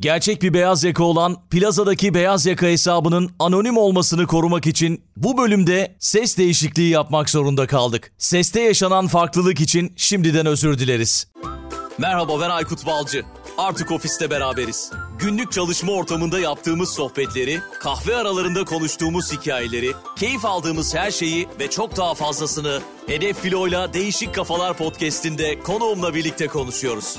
Gerçek bir beyaz yaka olan plazadaki beyaz yaka hesabının anonim olmasını korumak için bu bölümde ses değişikliği yapmak zorunda kaldık. Seste yaşanan farklılık için şimdiden özür dileriz. Merhaba ben Aykut Balcı. Artık ofiste beraberiz. Günlük çalışma ortamında yaptığımız sohbetleri, kahve aralarında konuştuğumuz hikayeleri, keyif aldığımız her şeyi ve çok daha fazlasını Hedef Filo'yla Değişik Kafalar podcast'inde konuğumla birlikte konuşuyoruz.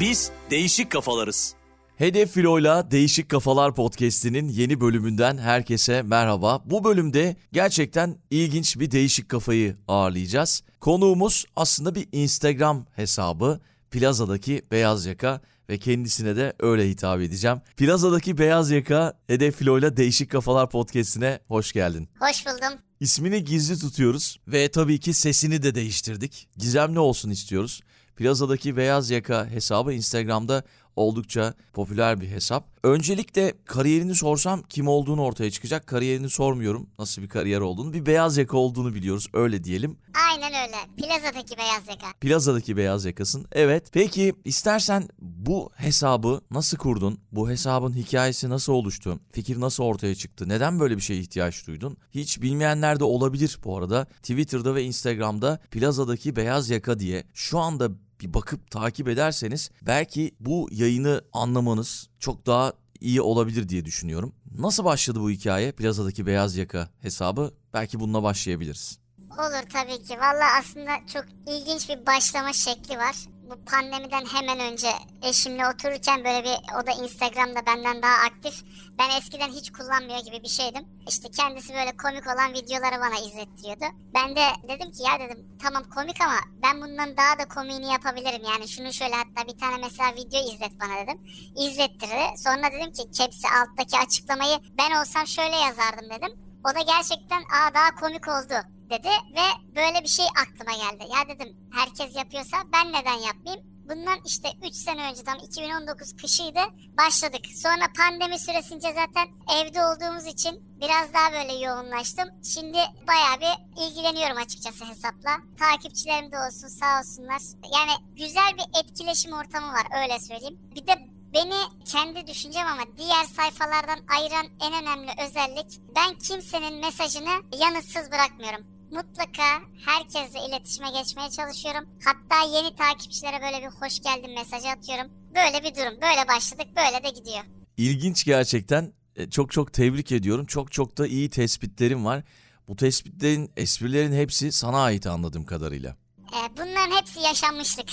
Biz değişik kafalarız. Hedef Filo'yla Değişik Kafalar podcast'inin yeni bölümünden herkese merhaba. Bu bölümde gerçekten ilginç bir değişik kafayı ağırlayacağız. Konuğumuz aslında bir Instagram hesabı. Plazadaki Beyaz Yaka ve kendisine de öyle hitap edeceğim. Plazadaki Beyaz Yaka Hedef Filo'yla Değişik Kafalar podcast'ine hoş geldin. Hoş buldum. İsmini gizli tutuyoruz ve tabii ki sesini de değiştirdik. Gizemli olsun istiyoruz. Plazadaki Beyaz Yaka hesabı Instagram'da oldukça popüler bir hesap. Öncelikle kariyerini sorsam kim olduğunu ortaya çıkacak. Kariyerini sormuyorum nasıl bir kariyer olduğunu. Bir beyaz yaka olduğunu biliyoruz öyle diyelim. Aynen öyle. Plazadaki beyaz yaka. Plazadaki beyaz yakasın. Evet. Peki istersen bu hesabı nasıl kurdun? Bu hesabın hikayesi nasıl oluştu? Fikir nasıl ortaya çıktı? Neden böyle bir şeye ihtiyaç duydun? Hiç bilmeyenler de olabilir bu arada. Twitter'da ve Instagram'da Plazadaki beyaz yaka diye şu anda bir bakıp takip ederseniz belki bu yayını anlamanız çok daha iyi olabilir diye düşünüyorum. Nasıl başladı bu hikaye? Plazadaki beyaz yaka hesabı. Belki bununla başlayabiliriz. Olur tabii ki. Valla aslında çok ilginç bir başlama şekli var. Bu pandemiden hemen önce eşimle otururken böyle bir o da Instagram'da benden daha aktif. Ben eskiden hiç kullanmıyor gibi bir şeydim. İşte kendisi böyle komik olan videoları bana izlettiriyordu. Ben de dedim ki ya dedim tamam komik ama ben bundan daha da komiğini yapabilirim. Yani şunu şöyle hatta bir tane mesela video izlet bana dedim. İzlettirdi. Sonra dedim ki Kepsi alttaki açıklamayı ben olsam şöyle yazardım dedim. O da gerçekten aa daha komik oldu dedi ve böyle bir şey aklıma geldi. Ya dedim herkes yapıyorsa ben neden yapmayayım? Bundan işte 3 sene önce tam 2019 kışıydı başladık. Sonra pandemi süresince zaten evde olduğumuz için biraz daha böyle yoğunlaştım. Şimdi bayağı bir ilgileniyorum açıkçası hesapla. Takipçilerim de olsun sağ olsunlar. Yani güzel bir etkileşim ortamı var öyle söyleyeyim. Bir de Beni kendi düşüncem ama diğer sayfalardan ayıran en önemli özellik ben kimsenin mesajını yanıtsız bırakmıyorum mutlaka herkesle iletişime geçmeye çalışıyorum. Hatta yeni takipçilere böyle bir hoş geldin mesajı atıyorum. Böyle bir durum. Böyle başladık, böyle de gidiyor. İlginç gerçekten. E, çok çok tebrik ediyorum. Çok çok da iyi tespitlerim var. Bu tespitlerin, esprilerin hepsi sana ait anladığım kadarıyla. Ee, bunların hepsi yaşanmışlık.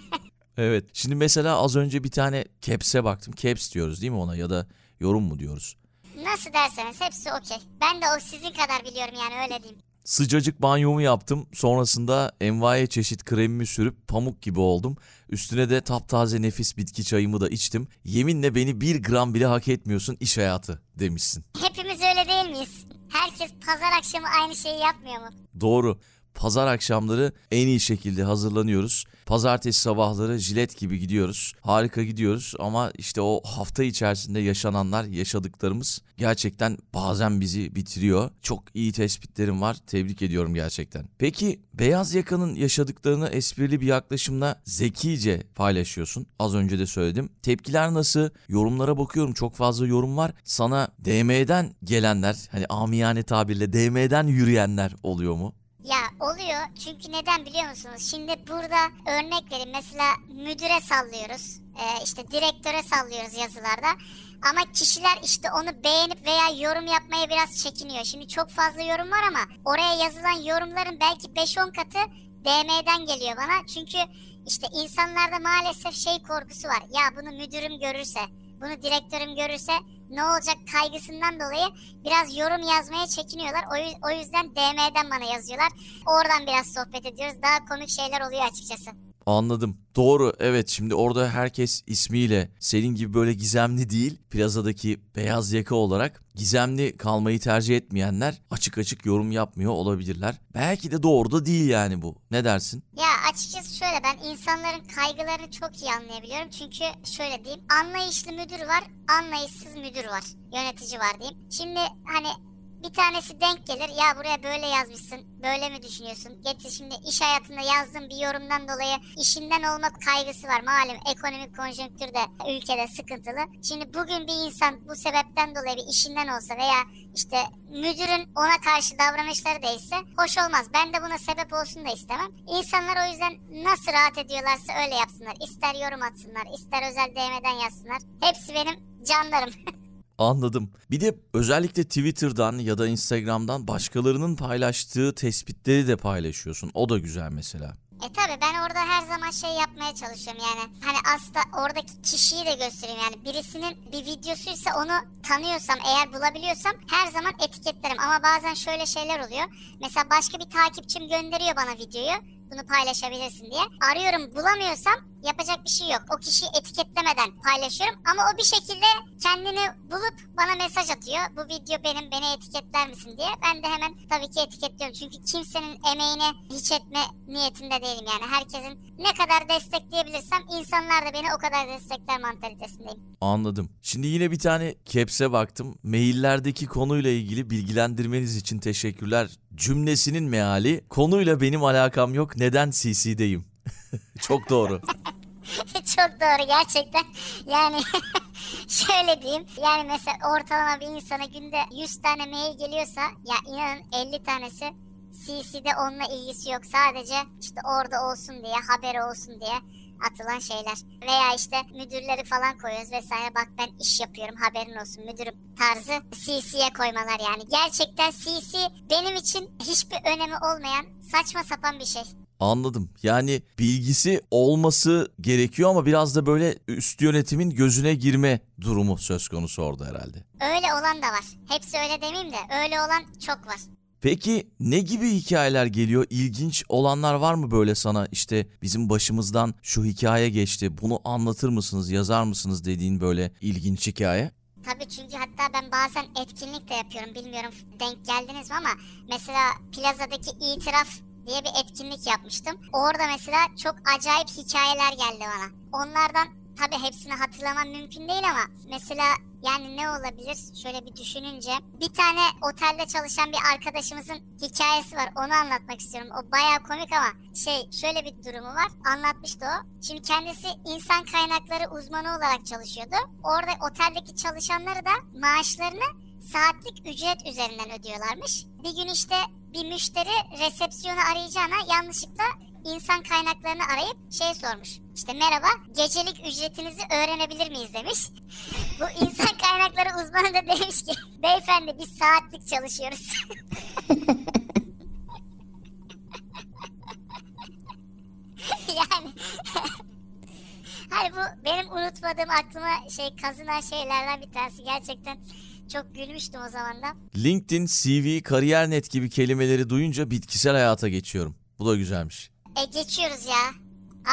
evet. Şimdi mesela az önce bir tane caps'e baktım. Caps diyoruz değil mi ona ya da yorum mu diyoruz? Nasıl derseniz hepsi okey. Ben de o sizin kadar biliyorum yani öyle diyeyim. Sıcacık banyomu yaptım. Sonrasında envai çeşit kremimi sürüp pamuk gibi oldum. Üstüne de taptaze nefis bitki çayımı da içtim. Yeminle beni bir gram bile hak etmiyorsun iş hayatı demişsin. Hepimiz öyle değil miyiz? Herkes pazar akşamı aynı şeyi yapmıyor mu? Doğru. Pazar akşamları en iyi şekilde hazırlanıyoruz. Pazartesi sabahları jilet gibi gidiyoruz. Harika gidiyoruz ama işte o hafta içerisinde yaşananlar, yaşadıklarımız gerçekten bazen bizi bitiriyor. Çok iyi tespitlerim var. Tebrik ediyorum gerçekten. Peki beyaz yakanın yaşadıklarını esprili bir yaklaşımla zekice paylaşıyorsun. Az önce de söyledim. Tepkiler nasıl? Yorumlara bakıyorum. Çok fazla yorum var. Sana DM'den gelenler, hani amiyane tabirle DM'den yürüyenler oluyor mu? Ya oluyor çünkü neden biliyor musunuz? Şimdi burada örnek vereyim mesela müdüre sallıyoruz ee, işte direktöre sallıyoruz yazılarda ama kişiler işte onu beğenip veya yorum yapmaya biraz çekiniyor. Şimdi çok fazla yorum var ama oraya yazılan yorumların belki 5-10 katı DM'den geliyor bana çünkü işte insanlarda maalesef şey korkusu var ya bunu müdürüm görürse bunu direktörüm görürse ne olacak kaygısından dolayı biraz yorum yazmaya çekiniyorlar. O, yüzden DM'den bana yazıyorlar. Oradan biraz sohbet ediyoruz. Daha komik şeyler oluyor açıkçası. Anladım. Doğru evet şimdi orada herkes ismiyle senin gibi böyle gizemli değil plazadaki beyaz yaka olarak gizemli kalmayı tercih etmeyenler açık açık yorum yapmıyor olabilirler. Belki de doğru da değil yani bu. Ne dersin? Ya açıkçası şöyle ben insanların kaygılarını çok iyi anlayabiliyorum. Çünkü şöyle diyeyim anlayışlı müdür var anlayışsız müdür var yönetici var diyeyim. Şimdi hani bir tanesi denk gelir. Ya buraya böyle yazmışsın. Böyle mi düşünüyorsun? Getir şimdi iş hayatında yazdığın bir yorumdan dolayı işinden olmak kaygısı var. Malum ekonomik konjonktür de ülkede sıkıntılı. Şimdi bugün bir insan bu sebepten dolayı bir işinden olsa veya işte müdürün ona karşı davranışları değişse hoş olmaz. Ben de buna sebep olsun da istemem. İnsanlar o yüzden nasıl rahat ediyorlarsa öyle yapsınlar. İster yorum atsınlar, ister özel DM'den yazsınlar. Hepsi benim canlarım. Anladım. Bir de özellikle Twitter'dan ya da Instagram'dan başkalarının paylaştığı tespitleri de paylaşıyorsun. O da güzel mesela. E tabi ben orada her zaman şey yapmaya çalışıyorum yani. Hani aslında oradaki kişiyi de göstereyim yani. Birisinin bir videosuysa onu tanıyorsam eğer bulabiliyorsam her zaman etiketlerim. Ama bazen şöyle şeyler oluyor. Mesela başka bir takipçim gönderiyor bana videoyu. Bunu paylaşabilirsin diye. Arıyorum bulamıyorsam yapacak bir şey yok. O kişiyi etiketlemeden paylaşıyorum. Ama o bir şekilde kendini bulup bana mesaj atıyor. Bu video benim beni etiketler misin diye. Ben de hemen tabii ki etiketliyorum. Çünkü kimsenin emeğini hiç etme niyetinde değilim yani. Herkesin ne kadar destekleyebilirsem insanlar da beni o kadar destekler mantalitesindeyim. Anladım. Şimdi yine bir tane caps'e baktım. Maillerdeki konuyla ilgili bilgilendirmeniz için teşekkürler. Cümlesinin meali konuyla benim alakam yok neden CC'deyim. Çok doğru. Çok doğru gerçekten. Yani şöyle diyeyim. Yani mesela ortalama bir insana günde 100 tane mail geliyorsa ya inanın 50 tanesi CC'de onunla ilgisi yok. Sadece işte orada olsun diye, haberi olsun diye atılan şeyler. Veya işte müdürleri falan koyuyoruz vesaire. Bak ben iş yapıyorum haberin olsun müdürüm tarzı CC'ye koymalar yani. Gerçekten CC benim için hiçbir önemi olmayan saçma sapan bir şey. Anladım. Yani bilgisi olması gerekiyor ama biraz da böyle üst yönetimin gözüne girme durumu söz konusu orada herhalde. Öyle olan da var. Hepsi öyle demeyeyim de öyle olan çok var. Peki ne gibi hikayeler geliyor? İlginç olanlar var mı böyle sana? İşte bizim başımızdan şu hikaye geçti. Bunu anlatır mısınız, yazar mısınız dediğin böyle ilginç hikaye? Tabii çünkü hatta ben bazen etkinlik de yapıyorum. Bilmiyorum denk geldiniz mi ama mesela plazadaki itiraf diye bir etkinlik yapmıştım. Orada mesela çok acayip hikayeler geldi bana. Onlardan tabii hepsini hatırlamam mümkün değil ama mesela yani ne olabilir? Şöyle bir düşününce bir tane otelde çalışan bir arkadaşımızın hikayesi var. Onu anlatmak istiyorum. O bayağı komik ama şey şöyle bir durumu var. Anlatmıştı o. Şimdi kendisi insan kaynakları uzmanı olarak çalışıyordu. Orada oteldeki çalışanları da maaşlarını saatlik ücret üzerinden ödüyorlarmış. Bir gün işte bir müşteri resepsiyonu arayacağına yanlışlıkla insan kaynaklarını arayıp şey sormuş. İşte merhaba gecelik ücretinizi öğrenebilir miyiz demiş. Bu insan kaynakları uzmanı da demiş ki beyefendi biz saatlik çalışıyoruz. yani hani bu benim unutmadığım aklıma şey kazınan şeylerden bir tanesi gerçekten çok gülmüştüm o zaman da. LinkedIn, CV, kariyer.net gibi kelimeleri duyunca bitkisel hayata geçiyorum. Bu da güzelmiş. E geçiyoruz ya.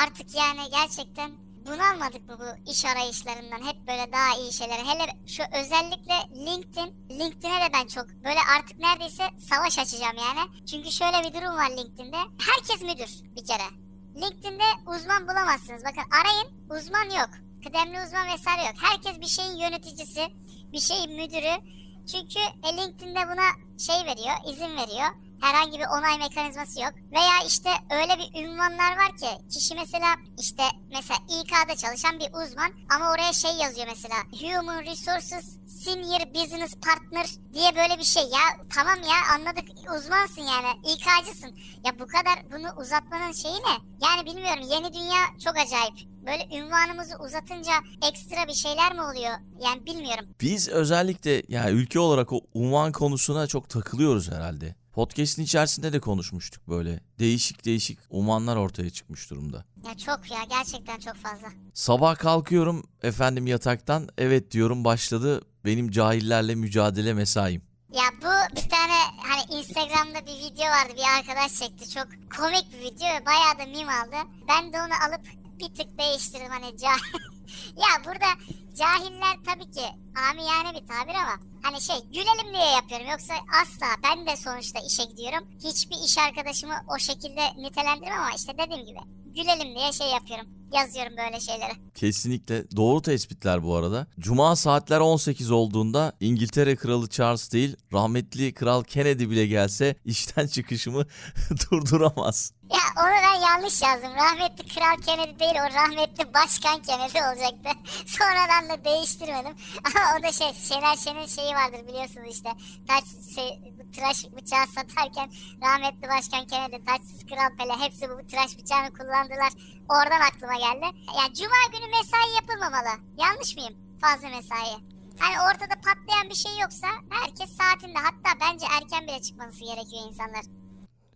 Artık yani gerçekten bunalmadık mı bu iş arayışlarından hep böyle daha iyi şeyler. Hele şu özellikle LinkedIn. LinkedIn'e de ben çok böyle artık neredeyse savaş açacağım yani. Çünkü şöyle bir durum var LinkedIn'de. Herkes müdür bir kere. LinkedIn'de uzman bulamazsınız. Bakın arayın uzman yok. Kıdemli uzman vesaire yok. Herkes bir şeyin yöneticisi, bir şeyin müdürü. Çünkü e, LinkedIn'de buna şey veriyor, izin veriyor. Herhangi bir onay mekanizması yok. Veya işte öyle bir ünvanlar var ki kişi mesela işte mesela İK'da çalışan bir uzman ama oraya şey yazıyor mesela Human Resources Senior Business Partner diye böyle bir şey. Ya tamam ya anladık uzmansın yani İK'cısın. Ya bu kadar bunu uzatmanın şeyi ne? Yani bilmiyorum yeni dünya çok acayip. Böyle ünvanımızı uzatınca ekstra bir şeyler mi oluyor? Yani bilmiyorum. Biz özellikle yani ülke olarak o unvan konusuna çok takılıyoruz herhalde. Podcast'in içerisinde de konuşmuştuk böyle. Değişik değişik unvanlar ortaya çıkmış durumda. Ya çok ya gerçekten çok fazla. Sabah kalkıyorum efendim yataktan evet diyorum başladı benim cahillerle mücadele mesaim. Ya bu bir tane hani Instagram'da bir video vardı bir arkadaş çekti. Çok komik bir video ve bayağı da meme aldı. Ben de onu alıp bir tık değiştirdim hani cahil. ya burada cahiller tabii ki amiyane bir tabir ama hani şey gülelim diye yapıyorum yoksa asla ben de sonuçta işe gidiyorum. Hiçbir iş arkadaşımı o şekilde nitelendirmem ama işte dediğim gibi gülelim diye şey yapıyorum. Yazıyorum böyle şeyleri. Kesinlikle doğru tespitler bu arada. Cuma saatler 18 olduğunda İngiltere Kralı Charles değil rahmetli Kral Kennedy bile gelse işten çıkışımı durduramaz. Ya onu ben yanlış yazdım. Rahmetli Kral Kennedy değil o rahmetli Başkan Kennedy olacaktı. Sonradan da değiştirmedim. Ama o da şey Şener Şen'in şeyi vardır biliyorsunuz işte. Taç, şey, tıraş bıçağı satarken rahmetli Başkan Kennedy, Taçsız Kral Pele hepsi bu tıraş bıçağını kullandılar. Oradan aklıma geldi. Ya Cuma günü mesai yapılmamalı. Yanlış mıyım? Fazla mesai. Hani ortada patlayan bir şey yoksa herkes saatinde hatta bence erken bile çıkması gerekiyor insanlar.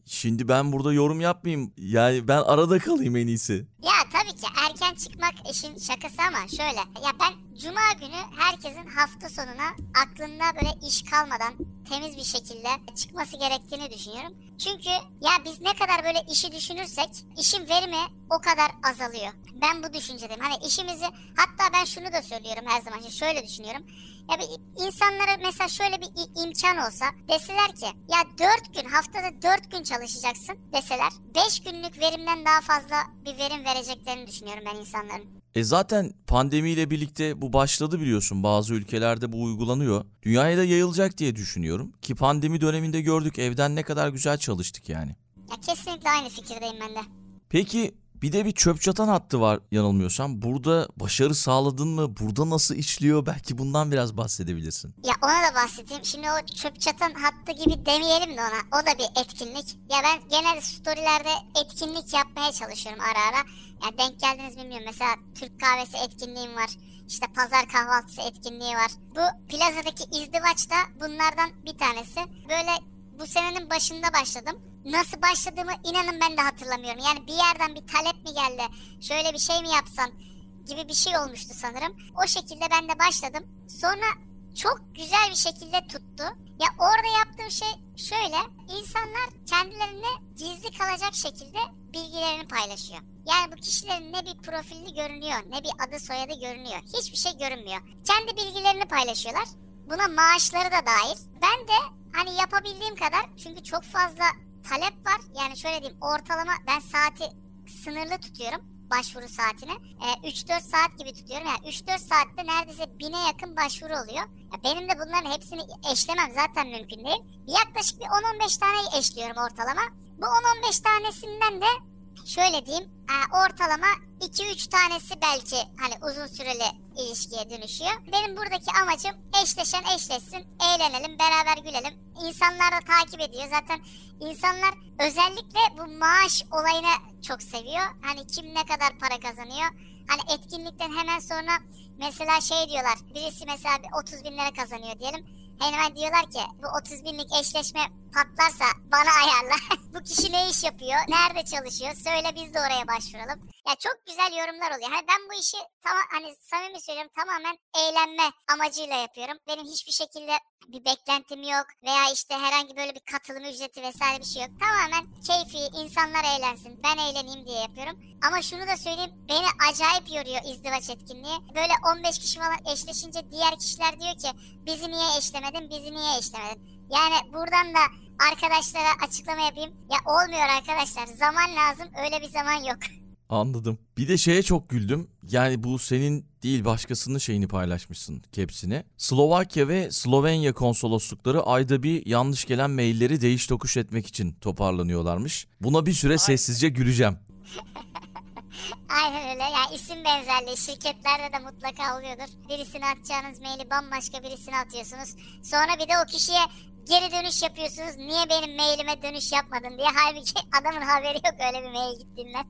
Şimdi ben burada yorum yapmayayım. Yani ben arada kalayım en iyisi. Ya tabii ki erken çıkmak işin şakası ama şöyle. Ya ben cuma günü herkesin hafta sonuna aklında böyle iş kalmadan temiz bir şekilde çıkması gerektiğini düşünüyorum. Çünkü ya biz ne kadar böyle işi düşünürsek işin verimi o kadar azalıyor. Ben bu düşüncedeyim. Hani işimizi hatta ben şunu da söylüyorum her zaman. Şöyle düşünüyorum. Ya bir insanlara mesela şöyle bir imkan olsa deseler ki ya 4 gün haftada 4 gün çalışacaksın deseler 5 günlük verimden daha fazla bir verim vereceklerini düşünüyorum ben insanların. E zaten pandemiyle birlikte bu başladı biliyorsun. Bazı ülkelerde bu uygulanıyor. Dünyaya da yayılacak diye düşünüyorum. Ki pandemi döneminde gördük evden ne kadar güzel çalıştık yani. Ya kesinlikle aynı fikirdeyim ben de. Peki bir de bir çöp çatan hattı var yanılmıyorsam. Burada başarı sağladın mı? Burada nasıl işliyor? Belki bundan biraz bahsedebilirsin. Ya ona da bahsedeyim. Şimdi o çöp çatan hattı gibi demeyelim de ona. O da bir etkinlik. Ya ben genel storylerde etkinlik yapmaya çalışıyorum ara ara. Ya denk geldiniz bilmiyorum. Mesela Türk kahvesi etkinliğim var. İşte pazar kahvaltısı etkinliği var. Bu plazadaki izdivaç da bunlardan bir tanesi. Böyle bu senenin başında başladım. Nasıl başladığımı inanın ben de hatırlamıyorum. Yani bir yerden bir talep mi geldi? Şöyle bir şey mi yapsan? gibi bir şey olmuştu sanırım. O şekilde ben de başladım. Sonra çok güzel bir şekilde tuttu. Ya orada yaptığım şey şöyle. insanlar kendilerine gizli kalacak şekilde bilgilerini paylaşıyor. Yani bu kişilerin ne bir profili görünüyor, ne bir adı soyadı görünüyor. Hiçbir şey görünmüyor. Kendi bilgilerini paylaşıyorlar. Buna maaşları da dahil. Ben de hani yapabildiğim kadar çünkü çok fazla talep var. Yani şöyle diyeyim ortalama ben saati sınırlı tutuyorum başvuru saatini. E, 3-4 saat gibi tutuyorum. Yani 3-4 saatte neredeyse bine yakın başvuru oluyor. Ya benim de bunların hepsini eşlemem zaten mümkün değil. Yaklaşık bir 10-15 tane eşliyorum ortalama. Bu 10-15 tanesinden de şöyle diyeyim e, ortalama 2-3 tanesi belki hani uzun süreli ilişkiye dönüşüyor. Benim buradaki amacım eşleşen eşleşsin, eğlenelim, beraber gülelim. İnsanlar da takip ediyor. Zaten insanlar özellikle bu maaş olayını çok seviyor. Hani kim ne kadar para kazanıyor. Hani etkinlikten hemen sonra mesela şey diyorlar. Birisi mesela bir 30 bin lira kazanıyor diyelim. Hemen diyorlar ki bu 30 binlik eşleşme patlarsa bana ayarla. bu kişi ne iş yapıyor? Nerede çalışıyor? Söyle biz de oraya başvuralım. Ya çok güzel yorumlar oluyor. Hani ben bu işi tamam hani samimi söylüyorum tamamen eğlenme amacıyla yapıyorum. Benim hiçbir şekilde bir beklentim yok veya işte herhangi böyle bir katılım ücreti vesaire bir şey yok. Tamamen keyfi, insanlar eğlensin, ben eğleneyim diye yapıyorum. Ama şunu da söyleyeyim, beni acayip yoruyor izdivaç etkinliği. Böyle 15 kişi falan eşleşince diğer kişiler diyor ki bizi niye eşlemedin, bizi niye eşlemedin? Yani buradan da arkadaşlara açıklama yapayım. Ya olmuyor arkadaşlar, zaman lazım, öyle bir zaman yok. Anladım. Bir de şeye çok güldüm. Yani bu senin değil başkasının şeyini paylaşmışsın kepsini. Slovakya ve Slovenya konsoloslukları ayda bir yanlış gelen mailleri değiş tokuş etmek için toparlanıyorlarmış. Buna bir süre sessizce güleceğim. Aynen öyle. Yani isim benzerliği şirketlerde de mutlaka oluyordur. Birisine atacağınız maili bambaşka birisine atıyorsunuz. Sonra bir de o kişiye geri dönüş yapıyorsunuz. Niye benim mailime dönüş yapmadın diye. Halbuki adamın haberi yok öyle bir mail gittiğinden.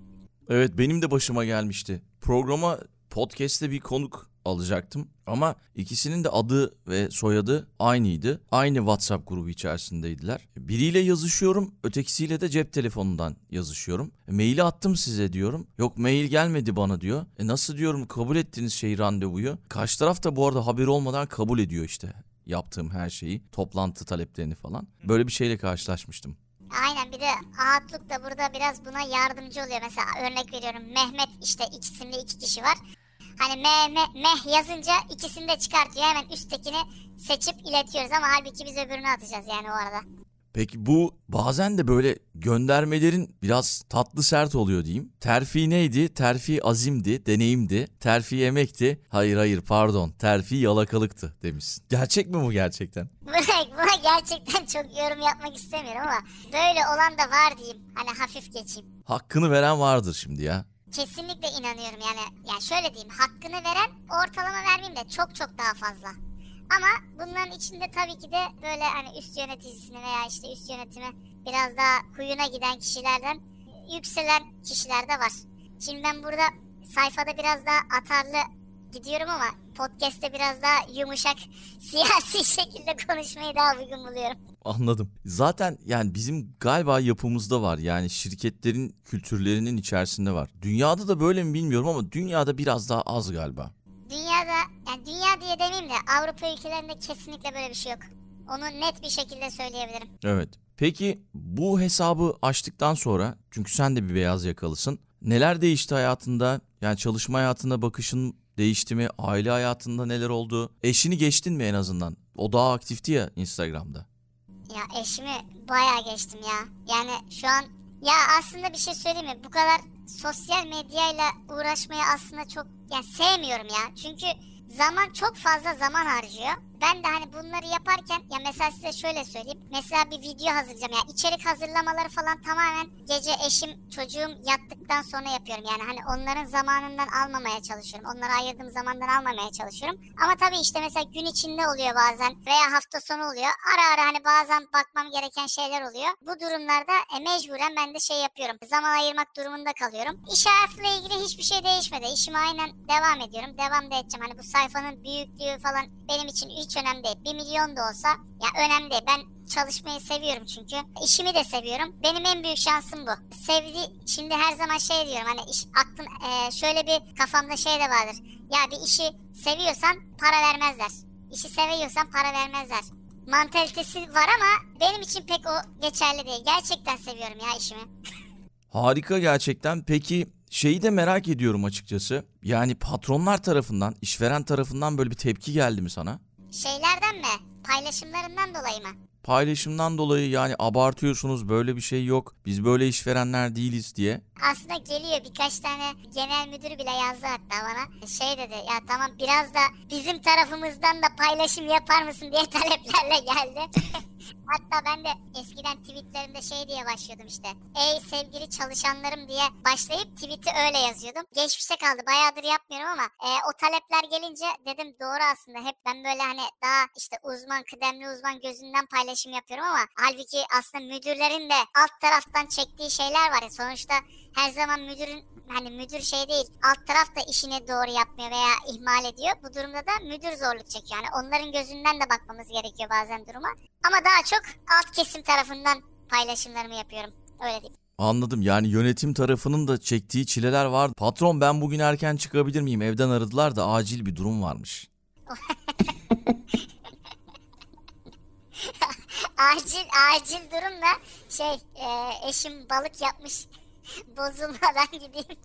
Evet benim de başıma gelmişti. Programa podcast'te bir konuk alacaktım ama ikisinin de adı ve soyadı aynıydı. Aynı WhatsApp grubu içerisindeydiler. Biriyle yazışıyorum, ötekisiyle de cep telefonundan yazışıyorum. E, maili attım size diyorum. Yok mail gelmedi bana diyor. E nasıl diyorum kabul ettiniz şeyi randevuyu. Karşı taraf da bu arada haberi olmadan kabul ediyor işte yaptığım her şeyi, toplantı taleplerini falan. Böyle bir şeyle karşılaşmıştım. Aynen bir de Outlook da burada biraz buna yardımcı oluyor. Mesela örnek veriyorum Mehmet işte ikisinde iki kişi var. Hani meh, meh, meh yazınca ikisini de çıkartıyor. Hemen üsttekini seçip iletiyoruz ama halbuki biz öbürünü atacağız yani o arada. Peki bu bazen de böyle göndermelerin biraz tatlı sert oluyor diyeyim. Terfi neydi? Terfi azimdi, deneyimdi. Terfi emekti. Hayır hayır pardon. Terfi yalakalıktı demişsin. Gerçek mi bu gerçekten? Buna gerçekten çok yorum yapmak istemiyorum ama böyle olan da var diyeyim. Hani hafif geçeyim. Hakkını veren vardır şimdi ya. Kesinlikle inanıyorum yani. Yani şöyle diyeyim hakkını veren ortalama vermeyeyim de çok çok daha fazla. Ama bunların içinde tabii ki de böyle hani üst yöneticisini veya işte üst yönetimi biraz daha huyuna giden kişilerden yükselen kişiler de var. Şimdi ben burada sayfada biraz daha atarlı gidiyorum ama podcast'te biraz daha yumuşak siyasi şekilde konuşmayı daha uygun buluyorum. Anladım. Zaten yani bizim galiba yapımızda var. Yani şirketlerin kültürlerinin içerisinde var. Dünyada da böyle mi bilmiyorum ama dünyada biraz daha az galiba. Dünyada yani dünya diye demeyeyim de Avrupa ülkelerinde kesinlikle böyle bir şey yok. Onu net bir şekilde söyleyebilirim. Evet. Peki bu hesabı açtıktan sonra çünkü sen de bir beyaz yakalısın. Neler değişti hayatında? Yani çalışma hayatına bakışın değişti mi? Aile hayatında neler oldu? Eşini geçtin mi en azından? O daha aktifti ya Instagram'da. Ya eşimi bayağı geçtim ya. Yani şu an ya aslında bir şey söyleyeyim mi? Bu kadar sosyal medyayla uğraşmayı aslında çok yani sevmiyorum ya. Çünkü zaman çok fazla zaman harcıyor. Ben de hani bunları yaparken ya mesela size şöyle söyleyeyim. Mesela bir video hazırlayacağım. Yani içerik hazırlamaları falan tamamen gece eşim çocuğum yattıktan sonra yapıyorum. Yani hani onların zamanından almamaya çalışıyorum. Onlara ayırdığım zamandan almamaya çalışıyorum. Ama tabii işte mesela gün içinde oluyor bazen veya hafta sonu oluyor. Ara ara hani bazen bakmam gereken şeyler oluyor. Bu durumlarda e, mecburen ben de şey yapıyorum. Zaman ayırmak durumunda kalıyorum. İş hayatıyla ilgili hiçbir şey değişmedi. İşime aynen devam ediyorum. Devam da edeceğim. Hani bu sayfanın büyüklüğü falan benim için hiç önemli değil. 1 milyon da olsa ya önemli değil. Ben çalışmayı seviyorum çünkü. İşimi de seviyorum. Benim en büyük şansım bu. Sevdi şimdi her zaman şey diyorum hani iş aklım e, şöyle bir kafamda şey de vardır. Ya bir işi seviyorsan para vermezler. İşi seviyorsan para vermezler. Mantalitesi var ama benim için pek o geçerli değil. Gerçekten seviyorum ya işimi. Harika gerçekten. Peki şeyi de merak ediyorum açıkçası. Yani patronlar tarafından, işveren tarafından böyle bir tepki geldi mi sana? Şeylerden mi? Paylaşımlarından dolayı mı? Paylaşımdan dolayı yani abartıyorsunuz böyle bir şey yok. Biz böyle işverenler değiliz diye. Aslında geliyor birkaç tane genel müdür bile yazdı hatta bana. Şey dedi ya tamam biraz da bizim tarafımızdan da paylaşım yapar mısın diye taleplerle geldi. hatta ben de eskiden tweetlerimde şey diye başlıyordum işte. Ey sevgili çalışanlarım diye başlayıp tweet'i öyle yazıyordum. Geçmişte kaldı bayağıdır yapmıyorum ama e, o talepler gelince dedim doğru aslında hep ben böyle hani daha işte uzman kıdemli uzman gözünden paylaşım yapıyorum ama halbuki aslında müdürlerin de alt taraftan çektiği şeyler var sonuçta her zaman müdürün hani müdür şey değil alt taraf da işini doğru yapmıyor veya ihmal ediyor. Bu durumda da müdür zorluk çekiyor. Yani onların gözünden de bakmamız gerekiyor bazen duruma. Ama daha çok alt kesim tarafından paylaşımlarımı yapıyorum. Öyle diyeyim. Anladım yani yönetim tarafının da çektiği çileler var. Patron ben bugün erken çıkabilir miyim? Evden aradılar da acil bir durum varmış. acil acil durumda şey e, eşim balık yapmış bozulmadan gideyim.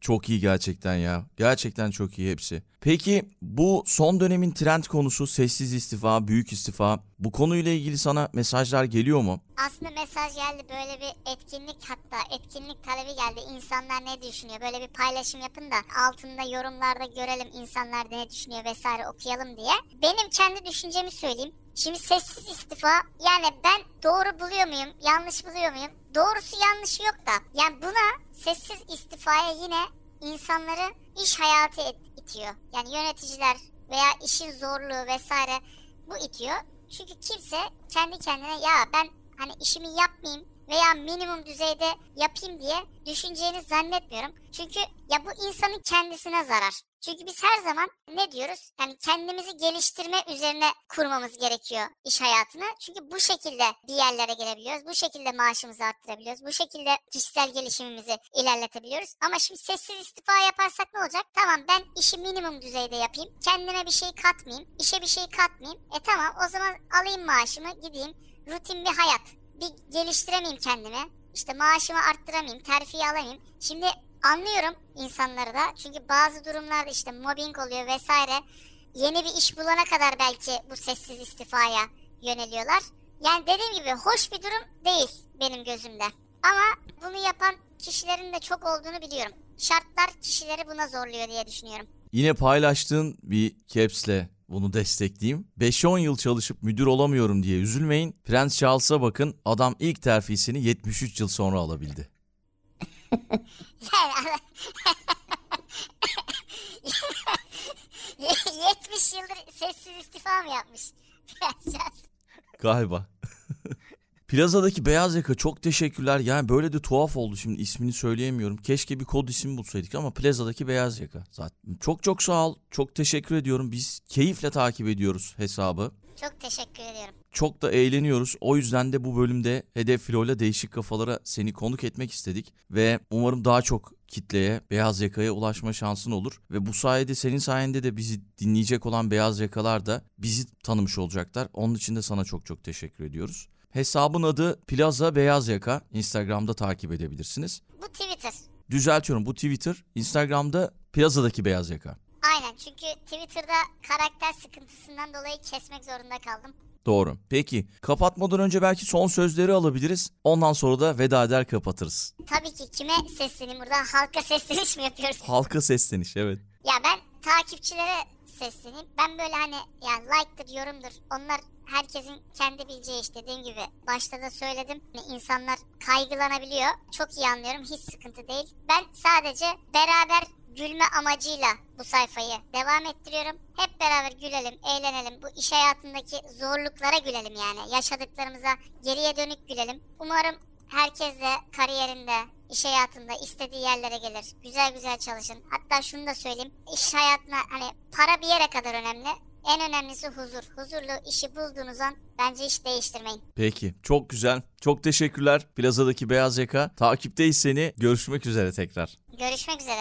Çok iyi gerçekten ya. Gerçekten çok iyi hepsi. Peki bu son dönemin trend konusu sessiz istifa, büyük istifa. Bu konuyla ilgili sana mesajlar geliyor mu? Aslında mesaj geldi böyle bir etkinlik hatta etkinlik talebi geldi. İnsanlar ne düşünüyor? Böyle bir paylaşım yapın da altında yorumlarda görelim insanlar ne düşünüyor vesaire okuyalım diye. Benim kendi düşüncemi söyleyeyim. Şimdi sessiz istifa yani ben doğru buluyor muyum? Yanlış buluyor muyum? Doğrusu yanlışı yok da. Yani buna sessiz istifaya yine insanları iş hayatı et- itiyor. Yani yöneticiler veya işin zorluğu vesaire bu itiyor. Çünkü kimse kendi kendine ya ben hani işimi yapmayayım veya minimum düzeyde yapayım diye düşüneceğini zannetmiyorum. Çünkü ya bu insanın kendisine zarar. Çünkü biz her zaman ne diyoruz? Yani kendimizi geliştirme üzerine kurmamız gerekiyor iş hayatını. Çünkü bu şekilde bir yerlere gelebiliyoruz. Bu şekilde maaşımızı arttırabiliyoruz. Bu şekilde kişisel gelişimimizi ilerletebiliyoruz. Ama şimdi sessiz istifa yaparsak ne olacak? Tamam ben işi minimum düzeyde yapayım. Kendime bir şey katmayayım. işe bir şey katmayayım. E tamam o zaman alayım maaşımı gideyim. Rutin bir hayat. Bir geliştiremeyeyim kendimi. İşte maaşımı arttıramayayım. Terfi alamayayım. Şimdi anlıyorum insanları da. Çünkü bazı durumlarda işte mobbing oluyor vesaire. yeni bir iş bulana kadar belki bu sessiz istifaya yöneliyorlar. Yani dediğim gibi hoş bir durum değil benim gözümde. Ama bunu yapan kişilerin de çok olduğunu biliyorum. Şartlar kişileri buna zorluyor diye düşünüyorum. Yine paylaştığın bir caps'le bunu destekleyeyim. 5-10 yıl çalışıp müdür olamıyorum diye üzülmeyin. Prens Charles'a bakın adam ilk terfisini 73 yıl sonra alabildi. Yani 70 yıldır sessiz istifa mı yapmış? Galiba. Plazadaki beyaz yaka çok teşekkürler. Yani böyle de tuhaf oldu şimdi ismini söyleyemiyorum. Keşke bir kod ismi bulsaydık ama plazadaki beyaz yaka zaten. Çok çok sağ ol. Çok teşekkür ediyorum. Biz keyifle takip ediyoruz hesabı. Çok teşekkür ediyorum. Çok da eğleniyoruz. O yüzden de bu bölümde Hedef Filo'yla değişik kafalara seni konuk etmek istedik. Ve umarım daha çok kitleye, beyaz yakaya ulaşma şansın olur. Ve bu sayede senin sayende de bizi dinleyecek olan beyaz yakalar da bizi tanımış olacaklar. Onun için de sana çok çok teşekkür ediyoruz. Hesabın adı Plaza Beyaz Yaka. Instagram'da takip edebilirsiniz. Bu Twitter. Düzeltiyorum bu Twitter. Instagram'da Plaza'daki Beyaz Yaka. Aynen çünkü Twitter'da karakter sıkıntısından dolayı kesmek zorunda kaldım. Doğru. Peki kapatmadan önce belki son sözleri alabiliriz. Ondan sonra da veda eder kapatırız. Tabii ki kime sesleneyim burada? Halka sesleniş mi yapıyoruz? Halka sesleniş evet. Ya ben takipçilere sesleneyim. Ben böyle hani ya like'dır, yorumdur. Onlar herkesin kendi bileceği iş dediğim gibi. Başta da söyledim. Hani insanlar kaygılanabiliyor. Çok iyi anlıyorum. Hiç sıkıntı değil. Ben sadece beraber gülme amacıyla bu sayfayı devam ettiriyorum. Hep beraber gülelim, eğlenelim. Bu iş hayatındaki zorluklara gülelim yani. Yaşadıklarımıza geriye dönük gülelim. Umarım herkes de kariyerinde, iş hayatında istediği yerlere gelir. Güzel güzel çalışın. Hatta şunu da söyleyeyim. İş hayatına hani para bir yere kadar önemli. En önemlisi huzur. Huzurlu işi bulduğunuz an bence hiç değiştirmeyin. Peki çok güzel. Çok teşekkürler Plaza'daki Beyaz Yaka. Takipteyiz seni. Görüşmek üzere tekrar. Görüşmek üzere.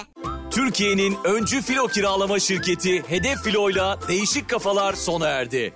Türkiye'nin öncü filo kiralama şirketi Hedef Filo'yla değişik kafalar sona erdi.